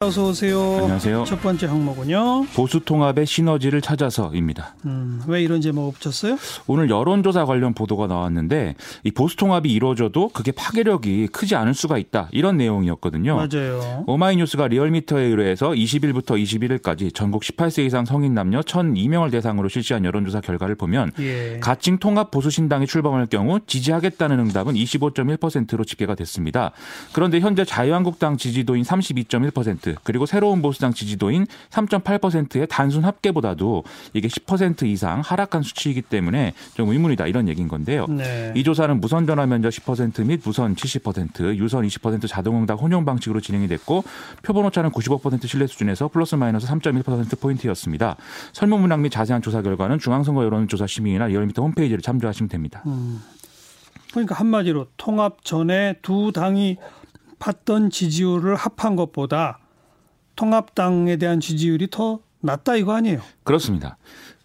어서 오세요. 안녕하세요. 첫 번째 항목은요. 보수 통합의 시너지를 찾아서입니다. 음, 왜 이런 제목 붙였어요? 오늘 여론조사 관련 보도가 나왔는데 이 보수 통합이 이루어져도 그게 파괴력이 크지 않을 수가 있다 이런 내용이었거든요. 맞아요. 오마이뉴스가 리얼미터에 의뢰해서 20일부터 21일까지 전국 18세 이상 성인 남녀 1,002명을 대상으로 실시한 여론조사 결과를 보면 예. 가칭 통합 보수 신당이 출범할 경우 지지하겠다는 응답은 25.1%로 집계가 됐습니다. 그런데 현재 자유한국당 지지도인 32.1% 그리고 새로운 보수당 지지도인 3.8%의 단순 합계보다도 이게 10% 이상 하락한 수치이기 때문에 좀 의문이다 이런 얘기인 건데요. 네. 이 조사는 무선 전화 면접 10%및 무선 70%, 유선 20% 자동응답 혼용 방식으로 진행이 됐고 표본 오차는 95% 신뢰 수준에서 플러스 마이너스 3.1% 포인트였습니다. 설문 문항 및 자세한 조사 결과는 중앙선거 여론조사 심의위나 리얼미터 홈페이지를 참조하시면 됩니다. 그러니까 한마디로 통합 전에 두 당이 받던 지지율을 합한 것보다 통합당에 대한 지지율이 더 낮다 이거 아니에요? 그렇습니다.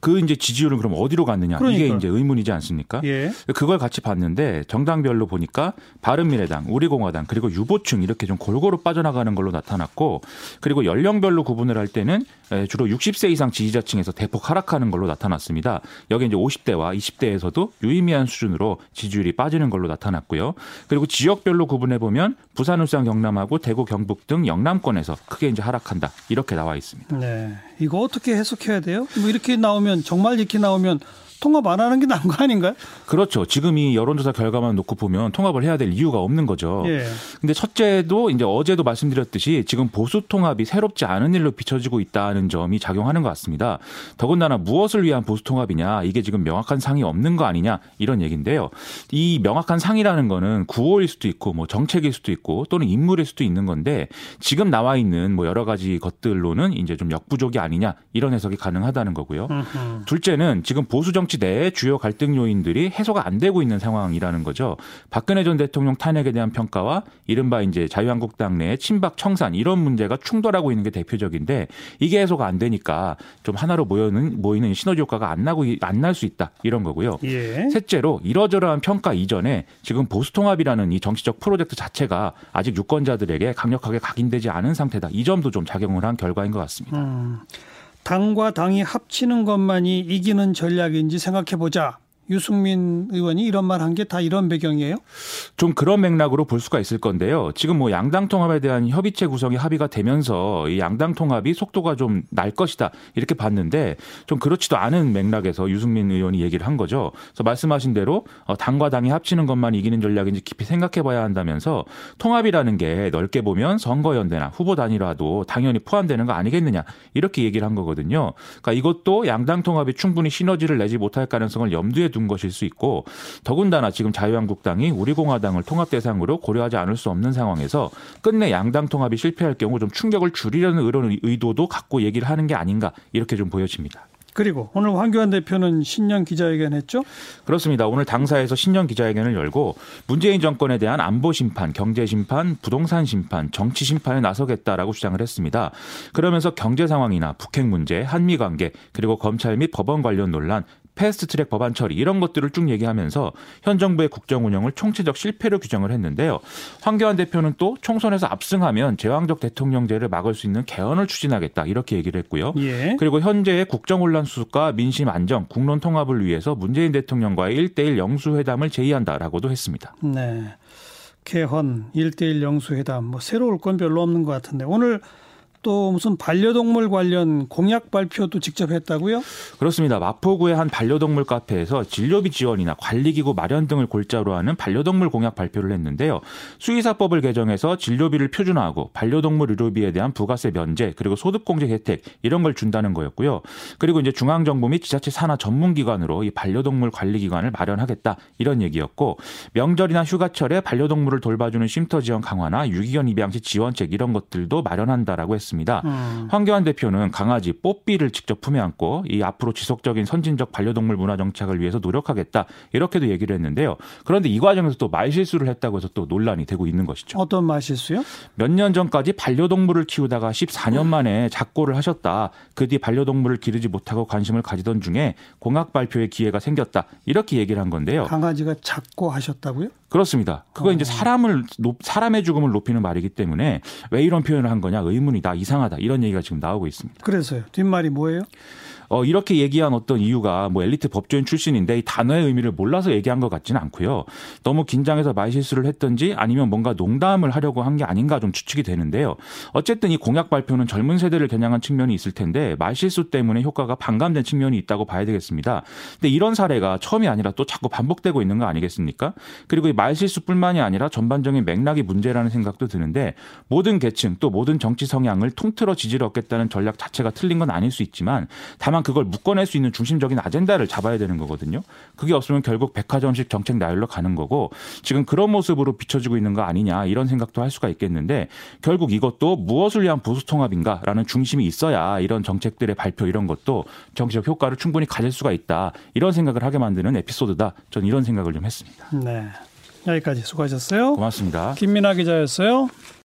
그 이제 지지율은 그럼 어디로 갔느냐 그러니까요. 이게 이제 의문이지 않습니까? 예. 그걸 같이 봤는데 정당별로 보니까 바른미래당, 우리공화당 그리고 유보층 이렇게 좀 골고루 빠져나가는 걸로 나타났고 그리고 연령별로 구분을 할 때는 에, 주로 60세 이상 지지자층에서 대폭 하락하는 걸로 나타났습니다. 여기 이제 50대와 20대에서도 유의미한 수준으로 지지율이 빠지는 걸로 나타났고요. 그리고 지역별로 구분해 보면 부산, 울산, 경남하고 대구, 경북 등 영남권에서 크게 이제 하락한다 이렇게 나와 있습니다. 네. 이거 어떻게 해석해야 돼요? 뭐 이렇게 나오면 정말 이렇게 나오면 통합 안 하는 게 나은 거 아닌가요? 그렇죠. 지금 이 여론조사 결과만 놓고 보면 통합을 해야 될 이유가 없는 거죠. 예. 근데 첫째도 이제 어제도 말씀드렸듯이 지금 보수 통합이 새롭지 않은 일로 비춰지고 있다는 점이 작용하는 것 같습니다. 더군다나 무엇을 위한 보수 통합이냐 이게 지금 명확한 상이 없는 거 아니냐 이런 얘기인데요. 이 명확한 상이라는 거는 구호일 수도 있고 뭐 정책일 수도 있고 또는 인물일 수도 있는 건데 지금 나와 있는 뭐 여러 가지 것들로는 이제 좀 역부족이 아니냐 이런 해석이 가능하다는 거고요. 음흠. 둘째는 지금 보수 정치 내의 주요 갈등 요인들이 해소가 안 되고 있는 상황이라는 거죠. 박근혜 전 대통령 탄핵에 대한 평가와 이른바 이제 자유한국당 내의 친박 청산 이런 문제가 충돌하고 있는 게 대표적인데 이게 해소가 안 되니까 좀 하나로 모여는 모이는 시너지 효과가 안 나고 안 날 수 있다 이런 거고요. 예. 셋째로 이러저러한 평가 이전에 지금 보수 통합이라는 이 정치적 프로젝트 자체가 아직 유권자들에게 강력하게 각인되지 않은 상태다. 이 점도 좀 작용을 한 결과인 것 같습니다. 음. 당과 당이 합치는 것만이 이기는 전략인지 생각해 보자. 유승민 의원이 이런 말 한 게 다 이런 배경이에요? 좀 그런 맥락으로 볼 수가 있을 건데요. 지금 뭐 양당 통합에 대한 협의체 구성이 합의가 되면서 이 양당 통합이 속도가 좀 날 것이다 이렇게 봤는데 좀 그렇지도 않은 맥락에서 유승민 의원이 얘기를 한 거죠. 그래서 말씀하신 대로 어, 당과 당이 합치는 것만 이기는 전략인지 깊이 생각해봐야 한다면서 통합이라는 게 넓게 보면 선거연대나 후보 단일화도 당연히 포함되는 거 아니겠느냐 이렇게 얘기를 한 거거든요. 그러니까 이것도 양당 통합이 충분히 시너지를 내지 못할 가능성을 염두에 둔 것일 수 있고 더군다나 지금 자유한국당이 우리공화당을 통합 대상으로 고려하지 않을 수 없는 상황에서 끝내 양당 통합이 실패할 경우 좀 충격을 줄이려는 이런 의도도 갖고 얘기를 하는 게 아닌가 이렇게 좀 보여집니다. 그리고 오늘 황교안 대표는 신년 기자회견 했죠? 그렇습니다. 오늘 당사에서 신년 기자회견을 열고 문재인 정권에 대한 안보 심판, 경제 심판, 부동산 심판, 정치 심판에 나서겠다라고 주장을 했습니다. 그러면서 경제 상황이나 북핵 문제, 한미 관계, 그리고 검찰 및 법원 관련 논란, fast track 법안 처리 이런 것들을 쭉 얘기하면서 현 정부의 국정 운영을 총체적 실패로 규정을 했는데요. 황교안 대표는 또 총선에서 압승하면 제왕적 대통령제를 막을 수 있는 개헌을 추진하겠다 이렇게 얘기를 했고요. 예. 그리고 현재의 국정 혼란 수습과 민심 안정, 국론 통합을 위해서 문재인 대통령과의 1대1 영수회담을 제의한다라고도 했습니다. 네. 개헌, 일대일 영수회담, 뭐 새로울 건 별로 없는 것 같은데 오늘 또 무슨 반려동물 관련 공약 발표도 직접 했다고요? 그렇습니다. 마포구의 한 반려동물 카페에서 진료비 지원이나 관리기구 마련 등을 골자로 하는 반려동물 공약 발표를 했는데요. 수의사법을 개정해서 진료비를 표준화하고 반려동물 의료비에 대한 부가세 면제 그리고 소득공제 혜택 이런 걸 준다는 거였고요. 그리고 이제 중앙정부 및 지자체 산하 전문기관으로 이 반려동물 관리기관을 마련하겠다 이런 얘기였고 명절이나 휴가철에 반려동물을 돌봐주는 쉼터 지원 강화나 유기견 입양 시 지원책 이런 것들도 마련한다라고 했습니다. 음. 황교안 대표는 강아지 뽀삐를 직접 품에 안고 이 앞으로 지속적인 선진적 반려동물 문화 정착을 위해서 노력하겠다 이렇게도 얘기를 했는데요. 그런데 이 과정에서 또 말실수를 했다고 해서 또 논란이 되고 있는 것이죠. 어떤 맛일수요? 몇 년 전까지 반려동물을 키우다가 14년 만에 작고를 하셨다. 그 뒤 반려동물을 기르지 못하고 관심을 가지던 중에 공약 발표의 기회가 생겼다. 이렇게 얘기를 한 건데요. 강아지가 작고 하셨다고요? 그렇습니다. 그거 어. 이제 사람을 높, 사람의 죽음을 높이는 말이기 때문에 왜 이런 표현을 한 거냐 의문이다 이상하다 이런 얘기가 지금 나오고 있습니다. 그래서요. 뒷말이 뭐예요? 어, 이렇게 얘기한 어떤 이유가 뭐 엘리트 법조인 출신인데 이 단어의 의미를 몰라서 얘기한 것 같지는 않고요. 너무 긴장해서 말실수를 했던지 아니면 뭔가 농담을 하려고 한 게 아닌가 좀 추측이 되는데요. 어쨌든 이 공약 발표는 젊은 세대를 겨냥한 측면이 있을 텐데 말실수 때문에 효과가 반감된 측면이 있다고 봐야 되겠습니다. 근데 이런 사례가 처음이 아니라 또 자꾸 반복되고 있는 거 아니겠습니까? 그리고 이 말실수뿐만이 아니라 전반적인 맥락이 문제라는 생각도 드는데 모든 계층 또 모든 정치 성향을 통틀어 지지를 얻겠다는 전략 자체가 틀린 건 아닐 수 있지만 다만 그걸 묶어낼 수 있는 중심적인 아젠다를 잡아야 되는 거거든요. 그게 없으면 결국 백화점식 정책 나열로 가는 거고 지금 그런 모습으로 비춰지고 있는 거 아니냐 이런 생각도 할 수가 있겠는데 결국 이것도 무엇을 위한 보수 통합인가라는 중심이 있어야 이런 정책들의 발표 이런 것도 정치적 효과를 충분히 가질 수가 있다 이런 생각을 하게 만드는 에피소드다. 저는 이런 생각을 좀 했습니다. 네. 여기까지 수고하셨어요. 고맙습니다. 김민아 기자였어요.